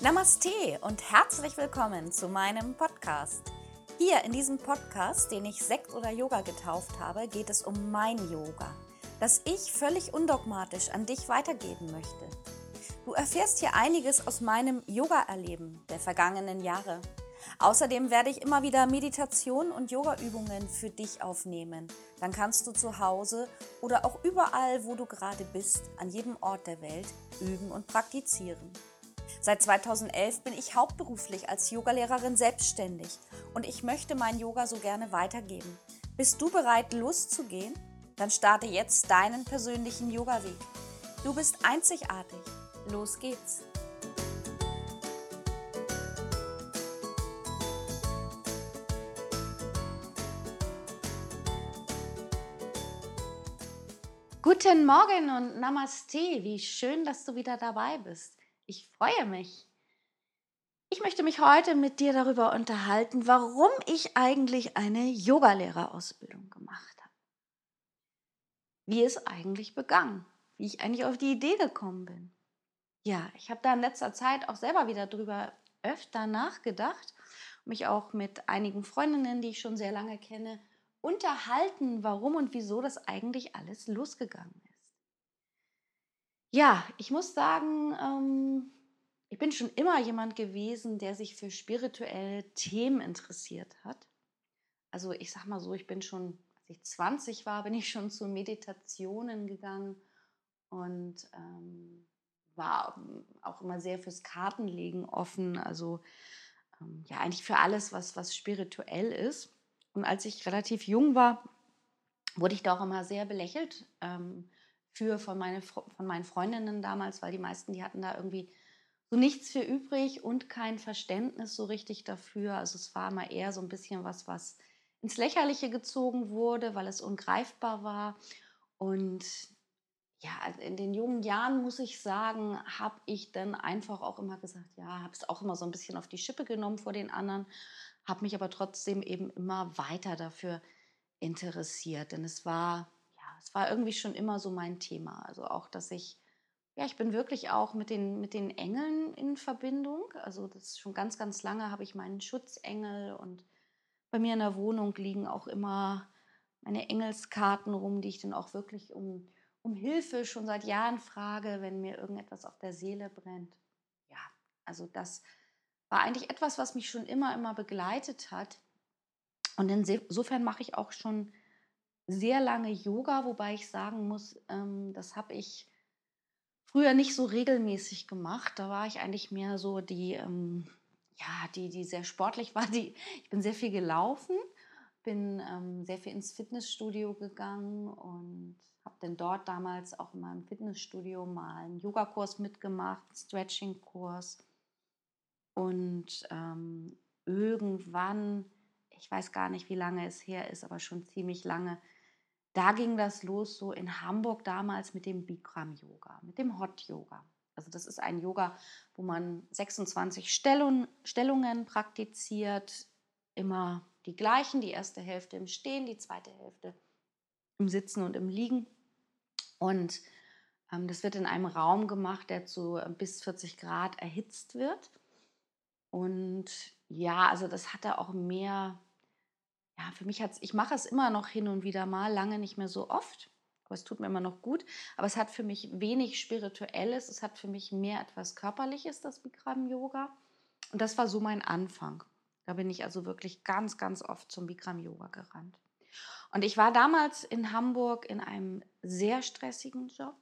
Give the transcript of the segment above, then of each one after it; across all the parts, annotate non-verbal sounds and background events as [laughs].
Namaste und herzlich willkommen zu meinem Podcast. Hier in diesem Podcast, den ich Sekt oder Yoga getauft habe, geht es um mein Yoga, das ich völlig undogmatisch an dich weitergeben möchte. Du erfährst hier einiges aus meinem Yoga-Erleben der vergangenen Jahre. Außerdem werde ich immer wieder Meditation und Yoga-Übungen für dich aufnehmen. Dann kannst du zu Hause oder auch überall, wo du gerade bist, an jedem Ort der Welt üben und praktizieren. Seit 2011 bin ich hauptberuflich als Yogalehrerin selbstständig und ich möchte mein Yoga so gerne weitergeben. Bist du bereit, loszugehen? Dann starte jetzt deinen persönlichen Yoga-Weg. Du bist einzigartig. Los geht's! Guten Morgen und Namaste. Wie schön, dass du wieder dabei bist. Ich freue mich. Ich möchte mich heute mit dir darüber unterhalten, warum ich eigentlich eine Yogalehrerausbildung gemacht habe. Wie es eigentlich begann, wie ich eigentlich auf die Idee gekommen bin. Ja, ich habe da in letzter Zeit auch selber wieder drüber öfter nachgedacht, mich auch mit einigen Freundinnen, die ich schon sehr lange kenne, unterhalten, warum und wieso das eigentlich alles losgegangen ist. Ja, ich muss sagen, ähm, ich bin schon immer jemand gewesen, der sich für spirituelle Themen interessiert hat. Also ich sag mal so, ich bin schon, als ich 20 war, bin ich schon zu Meditationen gegangen und ähm, war auch immer sehr fürs Kartenlegen offen. Also ähm, ja, eigentlich für alles, was, was spirituell ist. Und als ich relativ jung war, wurde ich da auch immer sehr belächelt. Ähm, für von, meine, von meinen Freundinnen damals, weil die meisten, die hatten da irgendwie so nichts für übrig und kein Verständnis so richtig dafür. Also es war immer eher so ein bisschen was, was ins Lächerliche gezogen wurde, weil es ungreifbar war. Und ja, in den jungen Jahren muss ich sagen, habe ich dann einfach auch immer gesagt, ja, habe es auch immer so ein bisschen auf die Schippe genommen vor den anderen, habe mich aber trotzdem eben immer weiter dafür interessiert. Denn es war es war irgendwie schon immer so mein Thema. Also auch, dass ich, ja, ich bin wirklich auch mit den, mit den Engeln in Verbindung. Also das schon ganz, ganz lange habe ich meinen Schutzengel und bei mir in der Wohnung liegen auch immer meine Engelskarten rum, die ich dann auch wirklich um, um Hilfe schon seit Jahren frage, wenn mir irgendetwas auf der Seele brennt. Ja, also das war eigentlich etwas, was mich schon immer, immer begleitet hat. Und insofern mache ich auch schon sehr lange Yoga, wobei ich sagen muss, ähm, das habe ich früher nicht so regelmäßig gemacht. Da war ich eigentlich mehr so die, ähm, ja, die, die sehr sportlich war. Die, ich bin sehr viel gelaufen, bin ähm, sehr viel ins Fitnessstudio gegangen und habe dann dort damals auch in meinem Fitnessstudio mal einen Yogakurs mitgemacht, einen Stretching-Kurs. Und ähm, irgendwann, ich weiß gar nicht, wie lange es her ist, aber schon ziemlich lange, da ging das los so in Hamburg damals mit dem Bikram Yoga, mit dem Hot Yoga. Also das ist ein Yoga, wo man 26 Stellung, Stellungen praktiziert, immer die gleichen, die erste Hälfte im Stehen, die zweite Hälfte im Sitzen und im Liegen. Und ähm, das wird in einem Raum gemacht, der zu äh, bis 40 Grad erhitzt wird. Und ja, also das hatte auch mehr ja, für mich hat es, ich mache es immer noch hin und wieder mal, lange nicht mehr so oft, aber es tut mir immer noch gut. Aber es hat für mich wenig Spirituelles, es hat für mich mehr etwas Körperliches, das Bikram Yoga. Und das war so mein Anfang. Da bin ich also wirklich ganz, ganz oft zum Bikram Yoga gerannt. Und ich war damals in Hamburg in einem sehr stressigen Job.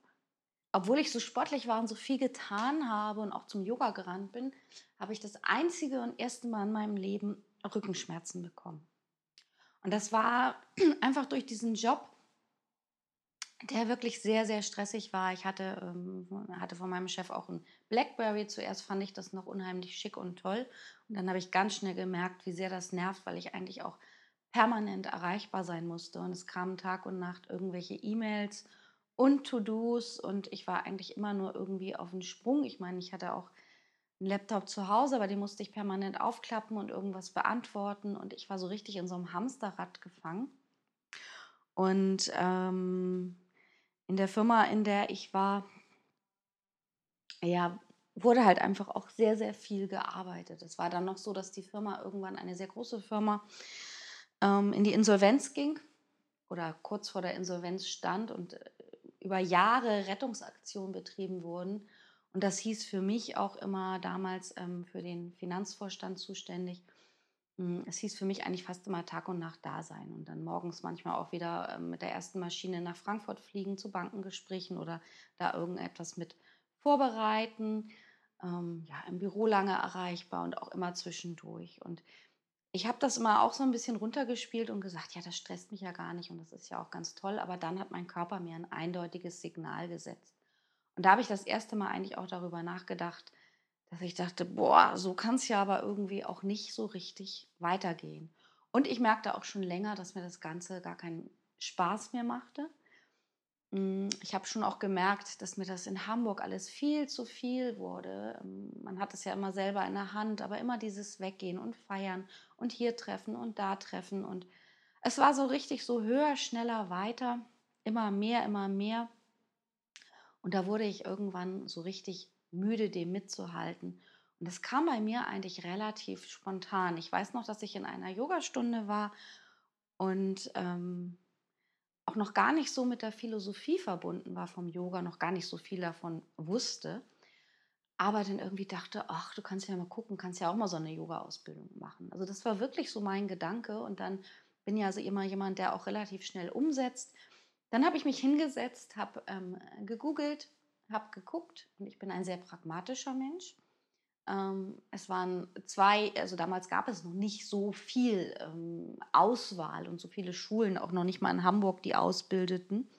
Obwohl ich so sportlich war und so viel getan habe und auch zum Yoga gerannt bin, habe ich das einzige und erste Mal in meinem Leben Rückenschmerzen bekommen. Und das war [clears throat] einfach durch diesen Job, der wirklich sehr, sehr stressig war. Ich hatte, ähm, hatte von meinem Chef auch ein Blackberry. Zuerst fand ich das noch unheimlich schick und toll. Und dann habe ich ganz schnell gemerkt, wie sehr das nervt, weil ich eigentlich auch permanent erreichbar sein musste. Und es kamen Tag und Nacht irgendwelche E-Mails und To-Dos. Und ich war eigentlich immer nur irgendwie auf dem Sprung. Ich meine, ich hatte auch einen Laptop zu Hause, aber den musste ich permanent aufklappen und irgendwas beantworten. Und ich war so richtig in so einem Hamsterrad gefangen. Und ähm, in der Firma, in der ich war, ja, wurde halt einfach auch sehr, sehr viel gearbeitet. Es war dann noch so, dass die Firma irgendwann, eine sehr große Firma, ähm, in die Insolvenz ging oder kurz vor der Insolvenz stand und äh, über Jahre Rettungsaktionen betrieben wurden. Und das hieß für mich auch immer damals ähm, für den Finanzvorstand zuständig. Hm, es hieß für mich eigentlich fast immer Tag und Nacht da sein und dann morgens manchmal auch wieder ähm, mit der ersten Maschine nach Frankfurt fliegen zu Bankengesprächen oder da irgendetwas mit vorbereiten. Ähm, ja, im Büro lange erreichbar und auch immer zwischendurch. Und ich habe das immer auch so ein bisschen runtergespielt und gesagt, ja, das stresst mich ja gar nicht und das ist ja auch ganz toll. Aber dann hat mein Körper mir ein eindeutiges Signal gesetzt. Und da habe ich das erste Mal eigentlich auch darüber nachgedacht, dass ich dachte, boah, so kann es ja aber irgendwie auch nicht so richtig weitergehen. Und ich merkte auch schon länger, dass mir das Ganze gar keinen Spaß mehr machte. Hm, ich habe schon auch gemerkt, dass mir das in Hamburg alles viel zu viel wurde. Ähm, man hat es ja immer selber in der Hand, aber immer dieses Weggehen und Feiern und hier treffen und da treffen. Und es war so richtig so höher, schneller, weiter, immer mehr, immer mehr. Und da wurde ich irgendwann so richtig müde, dem mitzuhalten. Und das kam bei mir eigentlich relativ spontan. Ich weiß noch, dass ich in einer Yogastunde war und ähm, auch noch gar nicht so mit der Philosophie verbunden war vom Yoga, noch gar nicht so viel davon wusste, aber dann irgendwie dachte, ach, du kannst ja mal gucken, kannst ja auch mal so eine Yoga-Ausbildung machen. Also das war wirklich so mein Gedanke und dann bin ja also immer jemand, der auch relativ schnell umsetzt. Dann habe ich mich hingesetzt, habe ähm, gegoogelt, habe geguckt und ich bin ein sehr pragmatischer Mensch ähm, es waren zwei, also damals gab es noch nicht so viel ähm, Auswahl und so viele Schulen, auch noch nicht mal in Hamburg, die ausbildeten.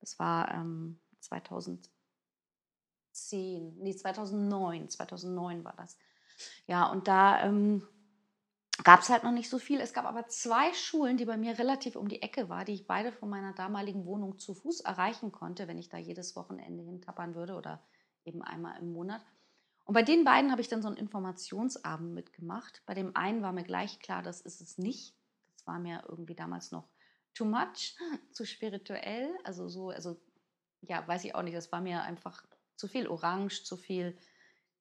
Das war ähm, 2010, nee, 2009, 2009 war das. Ja, und da ähm, gab es halt noch nicht so viel. Es gab aber zwei Schulen, die bei mir relativ um die Ecke waren, die ich beide von meiner damaligen Wohnung zu Fuß erreichen konnte, wenn ich da jedes Wochenende hintappern würde oder eben einmal im Monat. Und bei den beiden habe ich dann so einen Informationsabend mitgemacht. Bei dem einen war mir gleich klar, das ist es nicht. Das war mir irgendwie damals noch too much, [laughs] zu spirituell. Also so, also ja, weiß ich auch nicht. Das war mir einfach zu viel Orange, zu viel.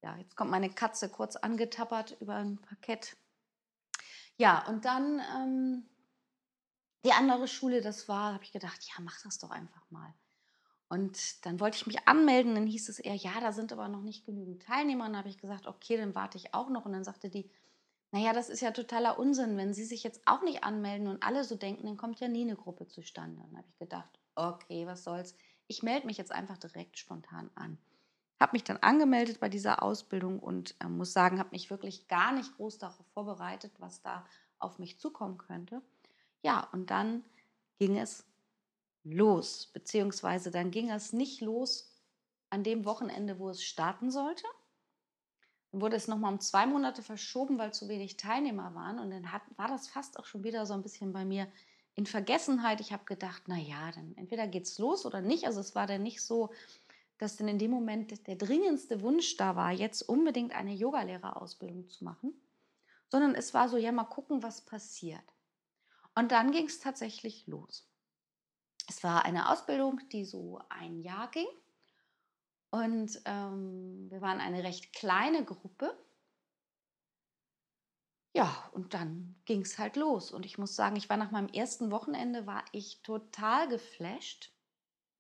Ja, jetzt kommt meine Katze kurz angetappert über ein Parkett. Ja, und dann ähm, die andere Schule, das war, habe ich gedacht, ja, mach das doch einfach mal. Und dann wollte ich mich anmelden, dann hieß es eher, ja, da sind aber noch nicht genügend Teilnehmer. Und dann habe ich gesagt, okay, dann warte ich auch noch. Und dann sagte die, naja, das ist ja totaler Unsinn. Wenn Sie sich jetzt auch nicht anmelden und alle so denken, dann kommt ja nie eine Gruppe zustande. Und dann habe ich gedacht, okay, was soll's. Ich melde mich jetzt einfach direkt spontan an. Habe mich dann angemeldet bei dieser Ausbildung und äh, muss sagen, habe mich wirklich gar nicht groß darauf vorbereitet, was da auf mich zukommen könnte. Ja, und dann ging es los, beziehungsweise dann ging es nicht los an dem Wochenende, wo es starten sollte. Dann wurde es nochmal um zwei Monate verschoben, weil zu wenig Teilnehmer waren. Und dann hat, war das fast auch schon wieder so ein bisschen bei mir in Vergessenheit. Ich habe gedacht, naja, dann entweder geht es los oder nicht. Also es war dann nicht so, dass dann in dem Moment der dringendste Wunsch da war, jetzt unbedingt eine Yogalehrerausbildung zu machen, sondern es war so, ja, mal gucken, was passiert. Und dann ging es tatsächlich los. Es war eine Ausbildung, die so ein Jahr ging. Und ähm, wir waren eine recht kleine Gruppe. Ja, und dann ging es halt los. Und ich muss sagen, ich war nach meinem ersten Wochenende, war ich total geflasht,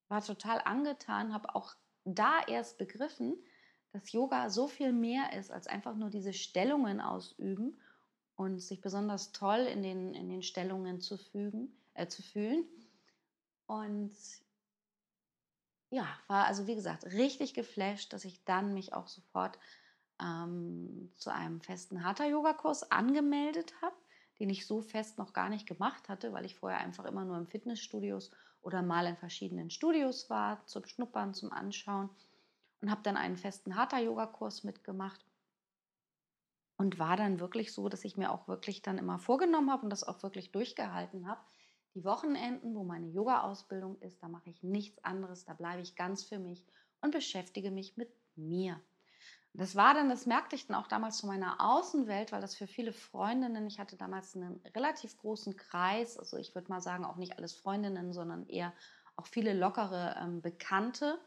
war total angetan, habe auch da erst begriffen, dass Yoga so viel mehr ist, als einfach nur diese Stellungen ausüben und sich besonders toll in den, in den Stellungen zu, fügen, äh, zu fühlen. Und ja, war also wie gesagt richtig geflasht, dass ich dann mich auch sofort ähm, zu einem festen Hatha-Yoga-Kurs angemeldet habe, den ich so fest noch gar nicht gemacht hatte, weil ich vorher einfach immer nur im Fitnessstudios oder mal in verschiedenen Studios war, zum Schnuppern, zum Anschauen. Und habe dann einen festen Hatha-Yoga-Kurs mitgemacht. Und war dann wirklich so, dass ich mir auch wirklich dann immer vorgenommen habe und das auch wirklich durchgehalten habe, die Wochenenden, wo meine Yoga-Ausbildung ist, da mache ich nichts anderes, da bleibe ich ganz für mich und beschäftige mich mit mir. Das war dann, das merkte ich dann auch damals zu meiner Außenwelt, weil das für viele Freundinnen, ich hatte damals einen relativ großen Kreis, also ich würde mal sagen, auch nicht alles Freundinnen, sondern eher auch viele lockere ähm, Bekannte.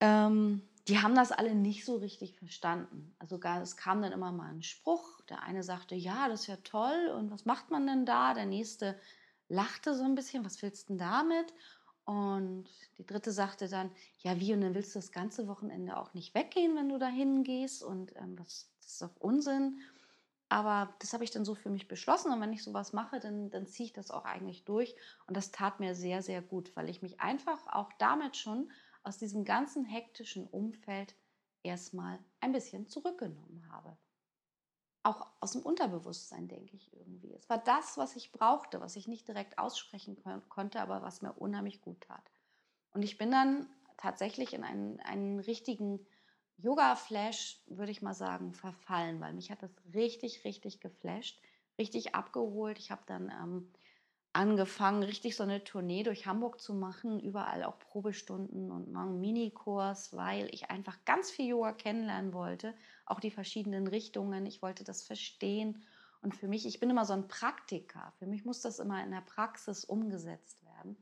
Ähm, die haben das alle nicht so richtig verstanden. Also es kam dann immer mal ein Spruch. Der eine sagte, ja, das ist ja toll. Und was macht man denn da? Der nächste lachte so ein bisschen, was willst du denn damit? Und die dritte sagte dann, ja, wie, und dann willst du das ganze Wochenende auch nicht weggehen, wenn du da hingehst? Und ähm, was, das ist doch Unsinn. Aber das habe ich dann so für mich beschlossen. Und wenn ich sowas mache, dann, dann ziehe ich das auch eigentlich durch. Und das tat mir sehr, sehr gut, weil ich mich einfach auch damit schon aus diesem ganzen hektischen Umfeld erstmal ein bisschen zurückgenommen habe. Auch aus dem Unterbewusstsein, denke ich irgendwie. Es war das, was ich brauchte, was ich nicht direkt aussprechen konnte, aber was mir unheimlich gut tat. Und ich bin dann tatsächlich in einen, einen richtigen Yoga-Flash, würde ich mal sagen, verfallen, weil mich hat das richtig, richtig geflasht, richtig abgeholt. Ich habe dann ähm, angefangen, richtig so eine Tournee durch Hamburg zu machen, überall auch Probestunden und einen Minikurs, weil ich einfach ganz viel Yoga kennenlernen wollte, auch die verschiedenen Richtungen. Ich wollte das verstehen. Und für mich, ich bin immer so ein Praktiker. Für mich muss das immer in der Praxis umgesetzt werden.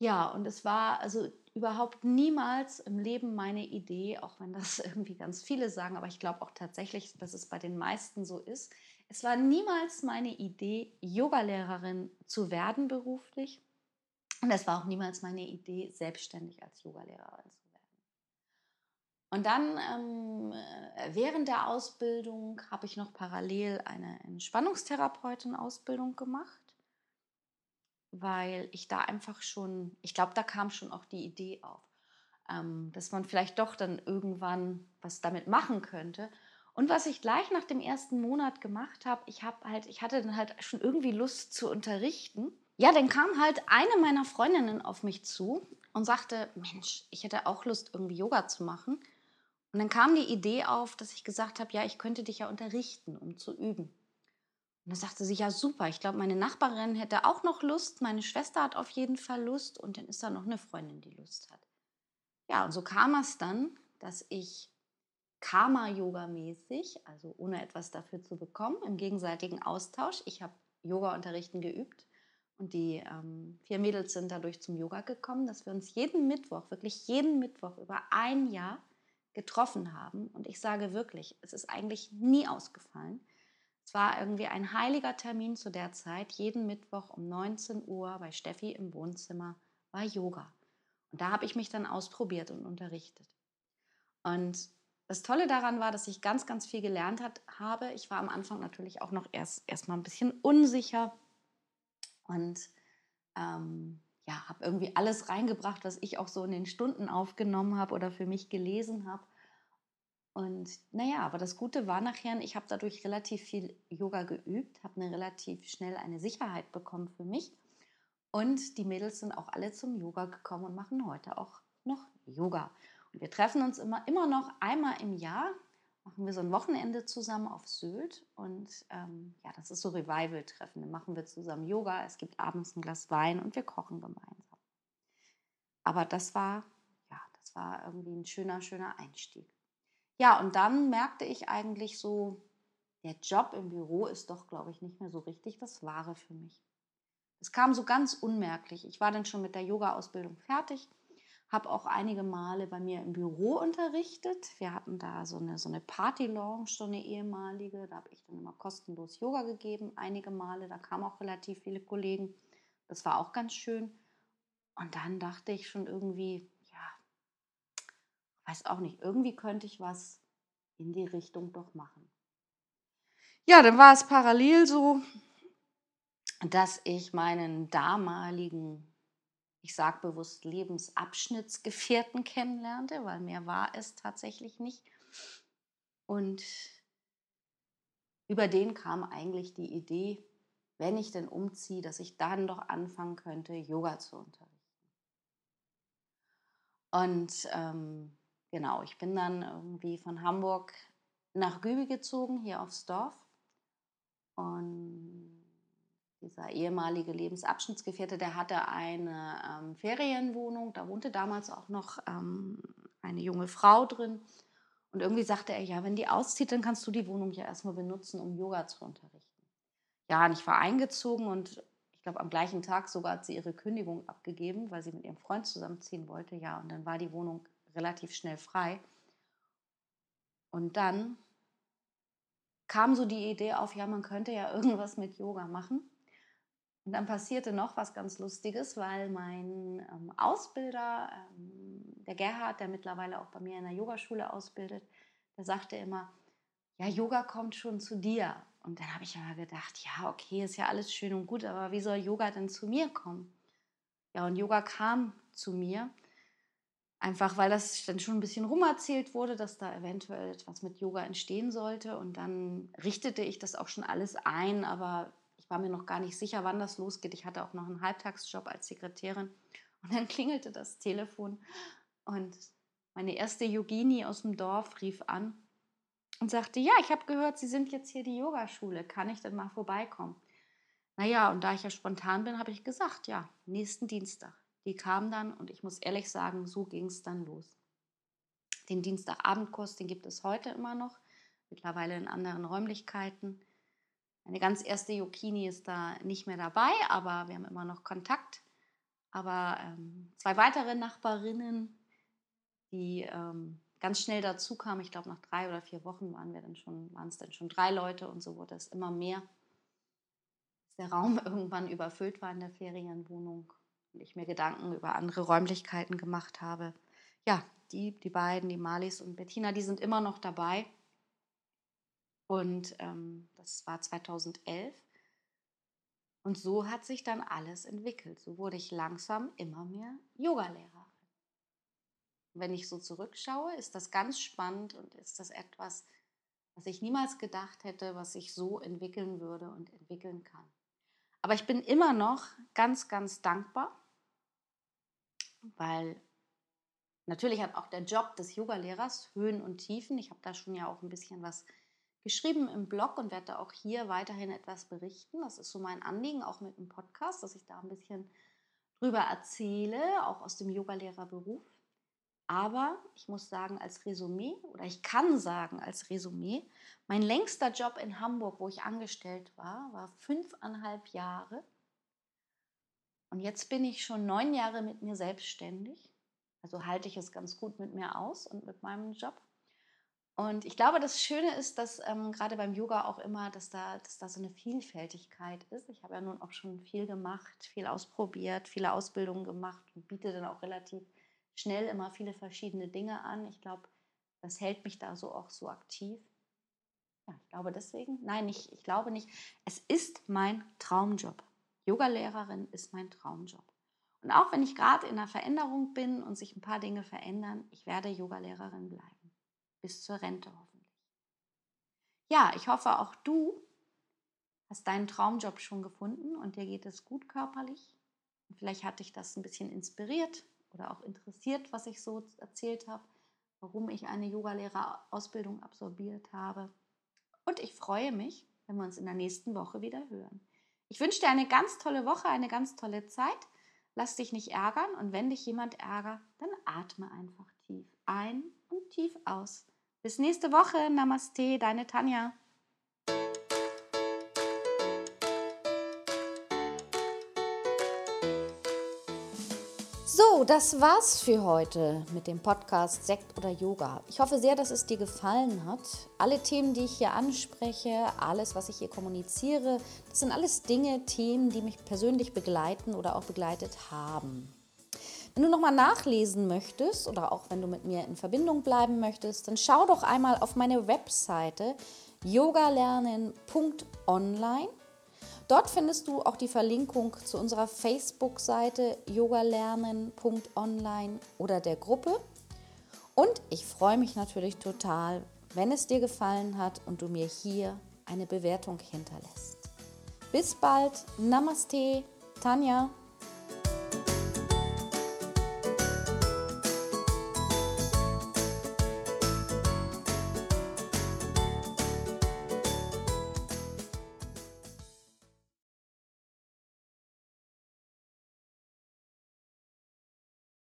Ja, und es war also überhaupt niemals im Leben meine Idee, auch wenn das [laughs] irgendwie ganz viele sagen, aber ich glaube auch tatsächlich, dass es bei den meisten so ist. Es war niemals meine Idee, Yogalehrerin zu werden beruflich. Und es war auch niemals meine Idee, selbstständig als Yogalehrerin zu werden. Und dann ähm, äh, während der Ausbildung habe ich noch parallel eine Entspannungstherapeutin-Ausbildung gemacht, weil ich da einfach schon, ich glaube, da kam schon auch die Idee auf, ähm, dass man vielleicht doch dann irgendwann was damit machen könnte. Und was ich gleich nach dem ersten Monat gemacht habe, ich habe halt, ich hatte dann halt schon irgendwie Lust zu unterrichten. Ja, dann kam halt eine meiner Freundinnen auf mich zu und sagte, Mensch, ich hätte auch Lust, irgendwie Yoga zu machen. Und dann kam die Idee auf, dass ich gesagt habe, ja, ich könnte dich ja unterrichten, um zu üben. Und dann sagte sie, ja, super, ich glaube, meine Nachbarin hätte auch noch Lust, meine Schwester hat auf jeden Fall Lust und dann ist da noch eine Freundin, die Lust hat. Ja, und so kam es dann, dass ich Karma-Yoga-mäßig, also ohne etwas dafür zu bekommen, im gegenseitigen Austausch. Ich habe Yoga-Unterrichten geübt und die ähm, vier Mädels sind dadurch zum Yoga gekommen, dass wir uns jeden Mittwoch, wirklich jeden Mittwoch über ein Jahr getroffen haben. Und ich sage wirklich, es ist eigentlich nie ausgefallen. Es war irgendwie ein heiliger Termin zu der Zeit. Jeden Mittwoch um 19 Uhr bei Steffi im Wohnzimmer war Yoga. Und da habe ich mich dann ausprobiert und unterrichtet. Und das Tolle daran war, dass ich ganz, ganz viel gelernt hat, habe. Ich war am Anfang natürlich auch noch erst erstmal ein bisschen unsicher und ähm, ja, habe irgendwie alles reingebracht, was ich auch so in den Stunden aufgenommen habe oder für mich gelesen habe. Und naja, aber das Gute war nachher, ich habe dadurch relativ viel Yoga geübt, habe eine relativ schnell eine Sicherheit bekommen für mich. Und die Mädels sind auch alle zum Yoga gekommen und machen heute auch noch Yoga. Wir treffen uns immer, immer noch einmal im Jahr, machen wir so ein Wochenende zusammen auf Sylt und ähm, ja, das ist so Revival-Treffen. Dann machen wir zusammen Yoga, es gibt abends ein Glas Wein und wir kochen gemeinsam. Aber das war, ja, das war irgendwie ein schöner, schöner Einstieg. Ja, und dann merkte ich eigentlich so, der Job im Büro ist doch, glaube ich, nicht mehr so richtig das Wahre für mich. Es kam so ganz unmerklich. Ich war dann schon mit der Yoga-Ausbildung fertig habe auch einige Male bei mir im Büro unterrichtet. Wir hatten da so eine, so eine Party-Lounge, so eine ehemalige. Da habe ich dann immer kostenlos Yoga gegeben, einige Male. Da kamen auch relativ viele Kollegen. Das war auch ganz schön. Und dann dachte ich schon irgendwie, ja, weiß auch nicht, irgendwie könnte ich was in die Richtung doch machen. Ja, dann war es parallel so, dass ich meinen damaligen ich sage bewusst Lebensabschnittsgefährten [laughs] kennenlernte, weil mehr war es tatsächlich nicht. Und über den kam eigentlich die Idee, wenn ich denn umziehe, dass ich dann doch anfangen könnte, Yoga zu unterrichten. Und ähm, genau, ich bin dann irgendwie von Hamburg nach Gübe gezogen, hier aufs Dorf. Und dieser ehemalige Lebensabschnittsgefährte, der hatte eine ähm, Ferienwohnung, da wohnte damals auch noch ähm, eine junge Frau drin. Und irgendwie sagte er, ja, wenn die auszieht, dann kannst du die Wohnung ja erstmal benutzen, um Yoga zu unterrichten. Ja, und ich war eingezogen und ich glaube, am gleichen Tag sogar hat sie ihre Kündigung abgegeben, weil sie mit ihrem Freund zusammenziehen wollte. Ja, und dann war die Wohnung relativ schnell frei. Und dann kam so die Idee auf, ja, man könnte ja [laughs] irgendwas mit Yoga machen. Und dann passierte noch was ganz Lustiges, weil mein ähm, Ausbilder, ähm, der Gerhard, der mittlerweile auch bei mir in der Yogaschule ausbildet, der sagte immer, ja, Yoga kommt schon zu dir. Und dann habe ich immer gedacht, ja, okay, ist ja alles schön und gut, aber wie soll Yoga denn zu mir kommen? Ja, und Yoga kam zu mir, einfach weil das dann schon ein bisschen rumerzählt wurde, dass da eventuell etwas mit Yoga entstehen sollte. Und dann richtete ich das auch schon alles ein, aber ich war mir noch gar nicht sicher, wann das losgeht. Ich hatte auch noch einen Halbtagsjob als Sekretärin. Und dann [laughs] klingelte das Telefon und meine erste Yogini aus dem Dorf rief an und sagte, ja, ich habe gehört, Sie sind jetzt hier die Yogaschule. Kann ich denn mal vorbeikommen? Naja, und da ich ja spontan bin, habe ich gesagt, ja, nächsten Dienstag. Die kam dann und ich muss ehrlich sagen, so ging es dann los. Den Dienstagabendkurs, den gibt es heute immer noch, mittlerweile in anderen Räumlichkeiten. Meine ganz erste Yokini ist da nicht mehr dabei, aber wir haben immer noch Kontakt. Aber ähm, zwei weitere Nachbarinnen, die ähm, ganz schnell dazu kamen, ich glaube nach drei oder vier Wochen waren wir dann schon, waren es dann schon drei Leute und so wurde es immer mehr. Dass der Raum [laughs] irgendwann überfüllt war in der Ferienwohnung und ich mir Gedanken über andere Räumlichkeiten gemacht habe. Ja, die, die beiden, die Malis und Bettina, die sind immer noch dabei. Und ähm, das war 2011. Und so hat sich dann alles entwickelt. So wurde ich langsam immer mehr Yogalehrerin. Wenn ich so zurückschaue, ist das ganz spannend und ist das etwas, was ich niemals gedacht hätte, was sich so entwickeln würde und entwickeln kann. Aber ich bin immer noch ganz, ganz dankbar, weil natürlich hat auch der Job des Yogalehrers Höhen und Tiefen. Ich habe da schon ja auch ein bisschen was geschrieben im Blog und werde auch hier weiterhin etwas berichten. Das ist so mein Anliegen, auch mit dem Podcast, dass ich da ein bisschen drüber erzähle, auch aus dem Yogalehrerberuf. Aber ich muss sagen, als Resümee, oder ich kann sagen als Resümee, mein längster Job in Hamburg, wo ich angestellt war, war fünfeinhalb Jahre. Und jetzt bin ich schon neun Jahre mit mir selbstständig. Also halte ich es ganz gut mit mir aus und mit meinem Job. Und ich glaube, das Schöne ist, dass ähm, gerade beim Yoga auch immer, dass da, dass da so eine Vielfältigkeit ist. Ich habe ja nun auch schon viel gemacht, viel ausprobiert, viele Ausbildungen gemacht und biete dann auch relativ schnell immer viele verschiedene Dinge an. Ich glaube, das hält mich da so auch so aktiv. Ja, ich glaube deswegen, nein, nicht, ich glaube nicht. Es ist mein Traumjob. Yogalehrerin ist mein Traumjob. Und auch wenn ich gerade in einer Veränderung bin und sich ein paar Dinge verändern, ich werde Yogalehrerin bleiben bis zur Rente hoffentlich. Ja, ich hoffe, auch du hast deinen Traumjob schon gefunden und dir geht es gut körperlich. Und vielleicht hat dich das ein bisschen inspiriert oder auch interessiert, was ich so erzählt habe, warum ich eine Yogalehrerausbildung absolviert habe. Und ich freue mich, wenn wir uns in der nächsten Woche wieder hören. Ich wünsche dir eine ganz tolle Woche, eine ganz tolle Zeit. Lass dich nicht ärgern und wenn dich jemand ärgert, dann atme einfach tief ein und tief aus. Bis nächste Woche. Namaste, deine Tanja. So, das war's für heute mit dem Podcast Sekt oder Yoga. Ich hoffe sehr, dass es dir gefallen hat. Alle Themen, die ich hier anspreche, alles, was ich hier kommuniziere, das sind alles Dinge, Themen, die mich persönlich begleiten oder auch begleitet haben. Wenn du nochmal nachlesen möchtest oder auch wenn du mit mir in Verbindung bleiben möchtest, dann schau doch einmal auf meine Webseite yogalernen.online. Dort findest du auch die Verlinkung zu unserer Facebook-Seite yogalernen.online oder der Gruppe. Und ich freue mich natürlich total, wenn es dir gefallen hat und du mir hier eine Bewertung hinterlässt. Bis bald. Namaste. Tanja.